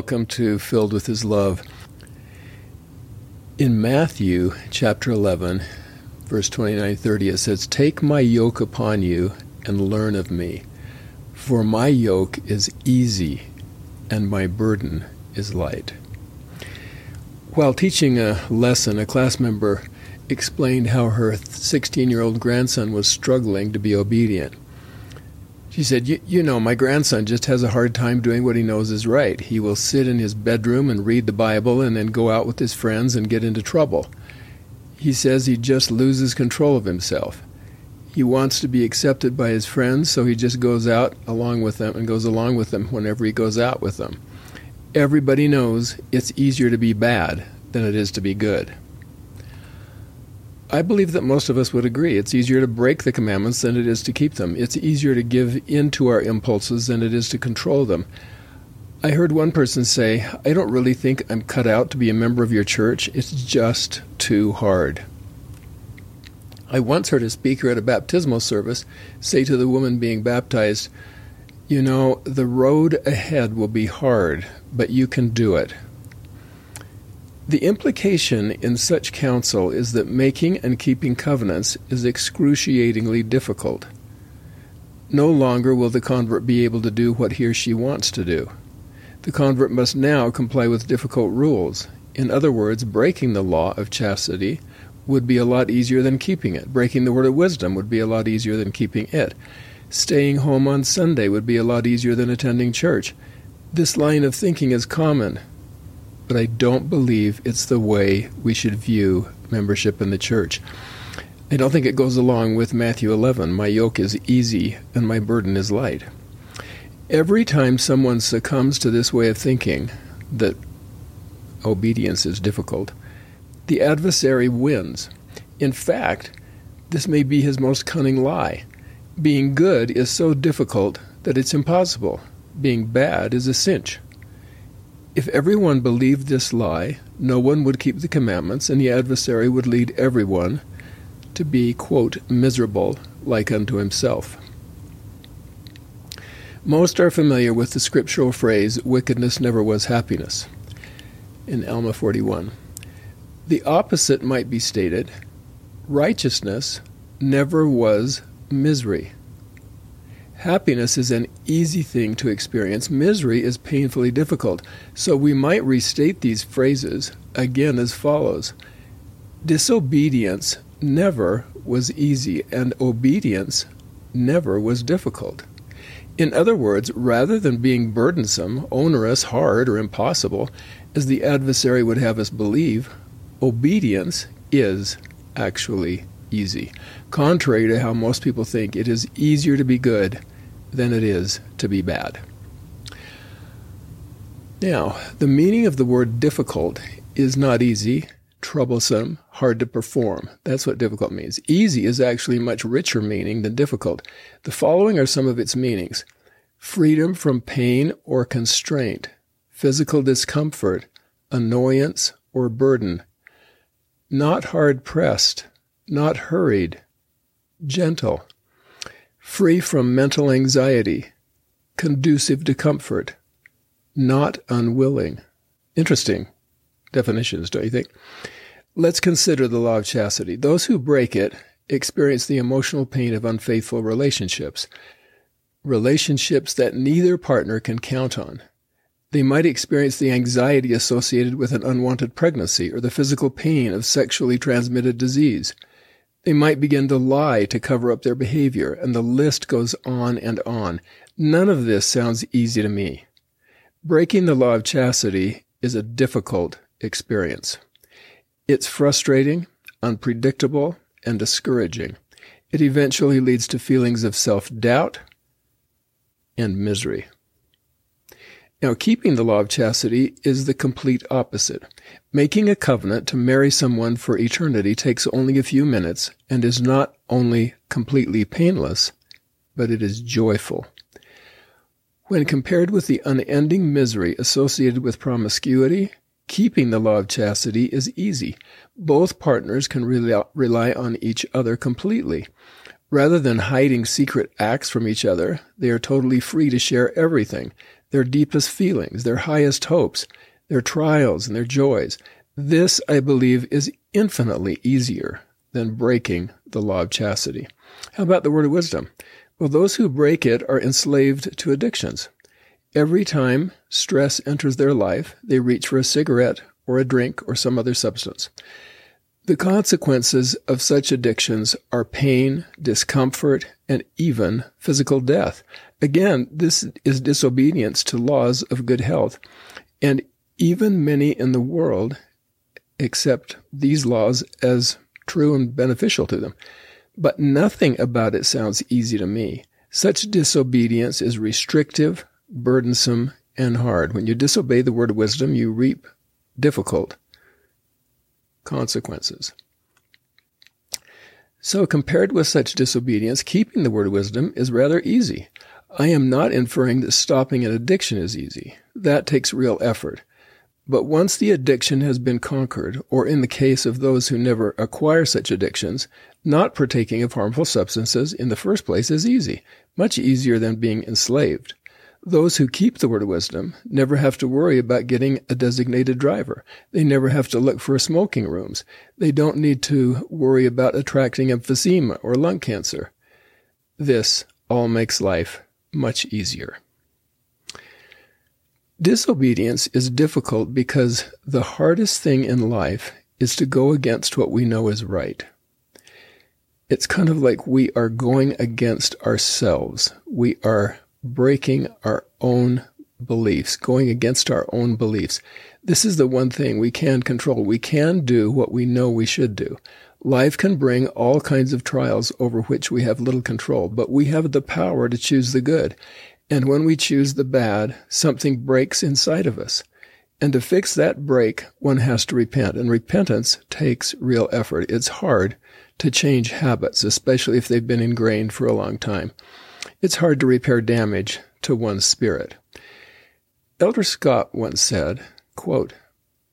Welcome to Filled with His Love. In Matthew chapter 11, verse 29 30, it says, Take my yoke upon you and learn of me, for my yoke is easy and my burden is light. While teaching a lesson, a class member explained how her 16 year old grandson was struggling to be obedient. She said, You know, my grandson just has a hard time doing what he knows is right. He will sit in his bedroom and read the Bible and then go out with his friends and get into trouble. He says he just loses control of himself. He wants to be accepted by his friends, so he just goes out along with them and goes along with them whenever he goes out with them. Everybody knows it's easier to be bad than it is to be good. I believe that most of us would agree. It's easier to break the commandments than it is to keep them. It's easier to give in to our impulses than it is to control them. I heard one person say, I don't really think I'm cut out to be a member of your church. It's just too hard. I once heard a speaker at a baptismal service say to the woman being baptized, You know, the road ahead will be hard, but you can do it. The implication in such counsel is that making and keeping covenants is excruciatingly difficult. No longer will the convert be able to do what he or she wants to do. The convert must now comply with difficult rules. In other words, breaking the law of chastity would be a lot easier than keeping it. Breaking the word of wisdom would be a lot easier than keeping it. Staying home on Sunday would be a lot easier than attending church. This line of thinking is common but I don't believe it's the way we should view membership in the church. I don't think it goes along with Matthew 11 my yoke is easy and my burden is light. Every time someone succumbs to this way of thinking, that obedience is difficult, the adversary wins. In fact, this may be his most cunning lie. Being good is so difficult that it's impossible. Being bad is a cinch. If everyone believed this lie, no one would keep the commandments, and the adversary would lead everyone to be, quote, miserable like unto himself. Most are familiar with the scriptural phrase, wickedness never was happiness, in Alma 41. The opposite might be stated, righteousness never was misery. Happiness is an easy thing to experience. Misery is painfully difficult. So we might restate these phrases again as follows Disobedience never was easy, and obedience never was difficult. In other words, rather than being burdensome, onerous, hard, or impossible, as the adversary would have us believe, obedience is actually easy. Contrary to how most people think, it is easier to be good than it is to be bad. Now, the meaning of the word difficult is not easy, troublesome, hard to perform. That's what difficult means. Easy is actually much richer meaning than difficult. The following are some of its meanings freedom from pain or constraint, physical discomfort, annoyance or burden, not hard pressed, not hurried, gentle, free from mental anxiety, conducive to comfort, not unwilling. Interesting definitions, don't you think? Let's consider the law of chastity. Those who break it experience the emotional pain of unfaithful relationships, relationships that neither partner can count on. They might experience the anxiety associated with an unwanted pregnancy or the physical pain of sexually transmitted disease. They might begin to lie to cover up their behavior, and the list goes on and on. None of this sounds easy to me. Breaking the law of chastity is a difficult experience. It's frustrating, unpredictable, and discouraging. It eventually leads to feelings of self doubt and misery. Now, keeping the law of chastity is the complete opposite. Making a covenant to marry someone for eternity takes only a few minutes and is not only completely painless, but it is joyful. When compared with the unending misery associated with promiscuity, keeping the law of chastity is easy. Both partners can rely on each other completely. Rather than hiding secret acts from each other, they are totally free to share everything. Their deepest feelings, their highest hopes, their trials and their joys. This, I believe, is infinitely easier than breaking the law of chastity. How about the word of wisdom? Well, those who break it are enslaved to addictions. Every time stress enters their life, they reach for a cigarette or a drink or some other substance. The consequences of such addictions are pain, discomfort, and even physical death. Again, this is disobedience to laws of good health. And even many in the world accept these laws as true and beneficial to them. But nothing about it sounds easy to me. Such disobedience is restrictive, burdensome, and hard. When you disobey the word of wisdom, you reap difficult consequences. So, compared with such disobedience, keeping the word wisdom is rather easy. I am not inferring that stopping an addiction is easy. That takes real effort. But once the addiction has been conquered, or in the case of those who never acquire such addictions, not partaking of harmful substances in the first place is easy, much easier than being enslaved. Those who keep the word of wisdom never have to worry about getting a designated driver. They never have to look for smoking rooms. They don't need to worry about attracting emphysema or lung cancer. This all makes life much easier. Disobedience is difficult because the hardest thing in life is to go against what we know is right. It's kind of like we are going against ourselves. We are breaking our own beliefs, going against our own beliefs. This is the one thing we can control. We can do what we know we should do. Life can bring all kinds of trials over which we have little control, but we have the power to choose the good. And when we choose the bad, something breaks inside of us. And to fix that break, one has to repent. And repentance takes real effort. It's hard to change habits, especially if they've been ingrained for a long time it's hard to repair damage to one's spirit. Elder Scott once said, quote,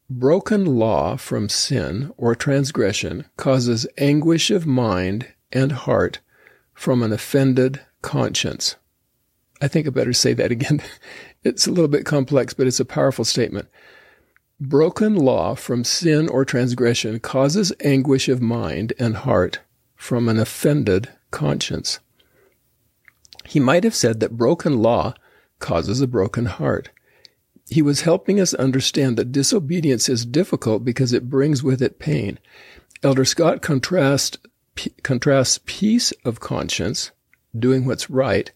Broken law from sin or transgression causes anguish of mind and heart from an offended conscience. I think I better say that again. it's a little bit complex, but it's a powerful statement. Broken law from sin or transgression causes anguish of mind and heart from an offended conscience. He might have said that broken law causes a broken heart. He was helping us understand that disobedience is difficult because it brings with it pain. Elder Scott contrast, p- contrasts peace of conscience, doing what's right,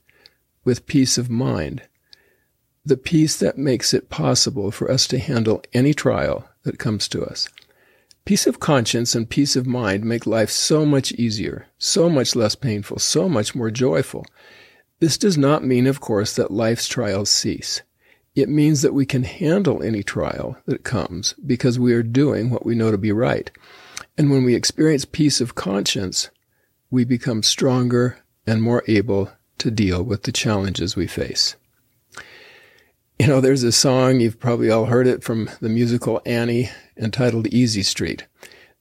with peace of mind. The peace that makes it possible for us to handle any trial that comes to us. Peace of conscience and peace of mind make life so much easier, so much less painful, so much more joyful. This does not mean, of course, that life's trials cease. It means that we can handle any trial that comes because we are doing what we know to be right. And when we experience peace of conscience, we become stronger and more able to deal with the challenges we face. You know, there's a song, you've probably all heard it from the musical Annie entitled Easy Street.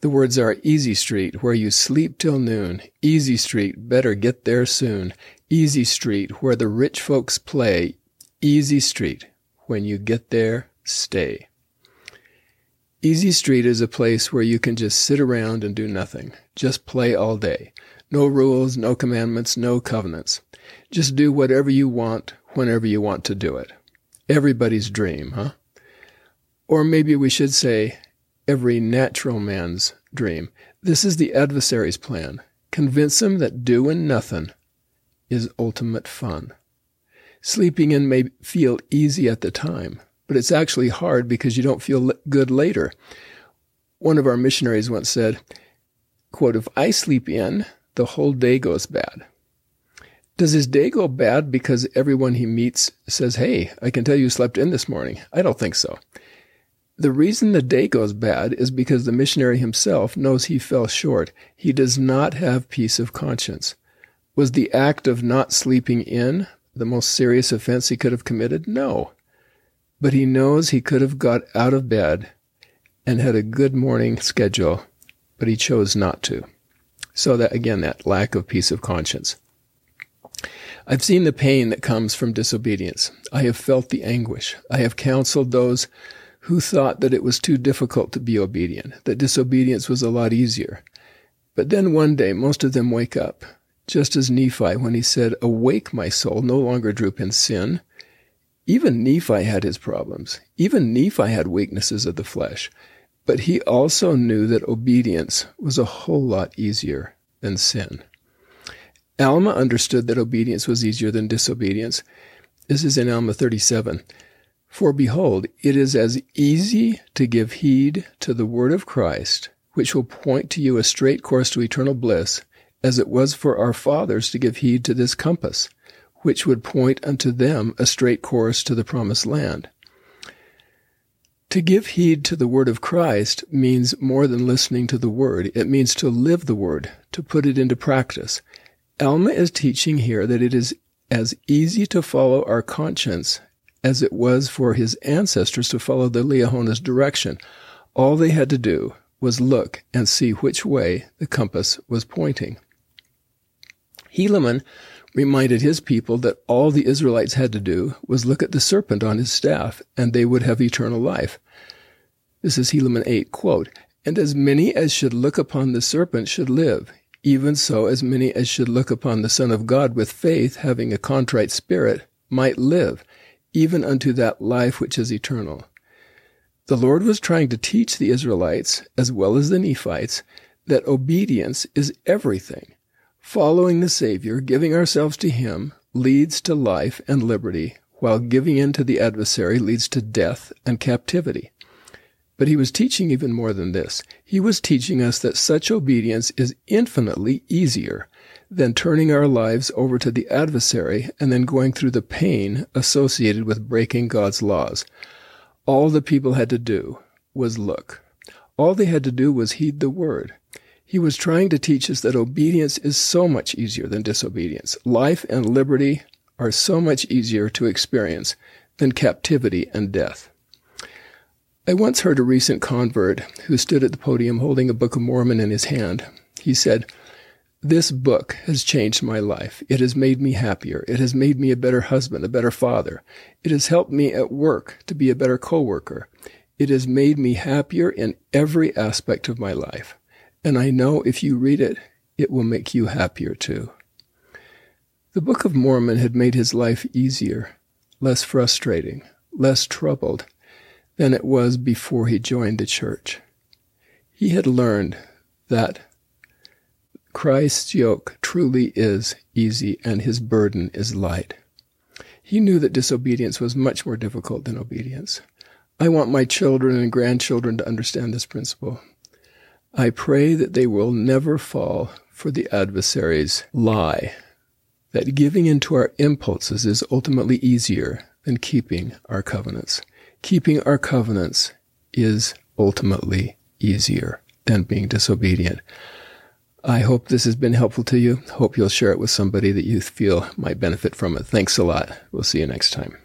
The words are Easy Street, where you sleep till noon. Easy Street, better get there soon. Easy Street, where the rich folks play. Easy Street, when you get there, stay. Easy Street is a place where you can just sit around and do nothing. Just play all day. No rules, no commandments, no covenants. Just do whatever you want, whenever you want to do it. Everybody's dream, huh? Or maybe we should say, every natural man's dream. This is the adversary's plan. Convince him that doing nothing is ultimate fun. Sleeping in may feel easy at the time, but it's actually hard because you don't feel good later. One of our missionaries once said, quote, if I sleep in, the whole day goes bad. Does his day go bad because everyone he meets says, Hey, I can tell you slept in this morning? I don't think so. The reason the day goes bad is because the missionary himself knows he fell short. He does not have peace of conscience. Was the act of not sleeping in the most serious offense he could have committed? No. But he knows he could have got out of bed and had a good morning schedule, but he chose not to. So that again, that lack of peace of conscience. I've seen the pain that comes from disobedience. I have felt the anguish. I have counseled those who thought that it was too difficult to be obedient, that disobedience was a lot easier. But then one day, most of them wake up, just as Nephi, when he said, Awake, my soul, no longer droop in sin. Even Nephi had his problems. Even Nephi had weaknesses of the flesh. But he also knew that obedience was a whole lot easier than sin. Alma understood that obedience was easier than disobedience. This is in Alma 37. For behold, it is as easy to give heed to the word of Christ, which will point to you a straight course to eternal bliss, as it was for our fathers to give heed to this compass, which would point unto them a straight course to the promised land. To give heed to the word of Christ means more than listening to the word. It means to live the word, to put it into practice. Alma is teaching here that it is as easy to follow our conscience as it was for his ancestors to follow the Liahona's direction. All they had to do was look and see which way the compass was pointing. Helaman reminded his people that all the Israelites had to do was look at the serpent on his staff, and they would have eternal life. This is Helaman 8, quote, And as many as should look upon the serpent should live, even so as many as should look upon the Son of God with faith, having a contrite spirit, might live even unto that life which is eternal. The Lord was trying to teach the Israelites, as well as the Nephites, that obedience is everything. Following the Savior, giving ourselves to Him, leads to life and liberty, while giving in to the adversary leads to death and captivity. But he was teaching even more than this. He was teaching us that such obedience is infinitely easier than turning our lives over to the adversary and then going through the pain associated with breaking God's laws. All the people had to do was look. All they had to do was heed the word. He was trying to teach us that obedience is so much easier than disobedience. Life and liberty are so much easier to experience than captivity and death. I once heard a recent convert who stood at the podium holding a Book of Mormon in his hand. He said, this book has changed my life. It has made me happier. It has made me a better husband, a better father. It has helped me at work to be a better coworker. It has made me happier in every aspect of my life. And I know if you read it, it will make you happier too. The Book of Mormon had made his life easier, less frustrating, less troubled than it was before he joined the church. He had learned that Christ's yoke truly is easy and his burden is light. He knew that disobedience was much more difficult than obedience. I want my children and grandchildren to understand this principle. I pray that they will never fall for the adversary's lie that giving in to our impulses is ultimately easier than keeping our covenants. Keeping our covenants is ultimately easier than being disobedient. I hope this has been helpful to you. Hope you'll share it with somebody that you feel might benefit from it. Thanks a lot. We'll see you next time.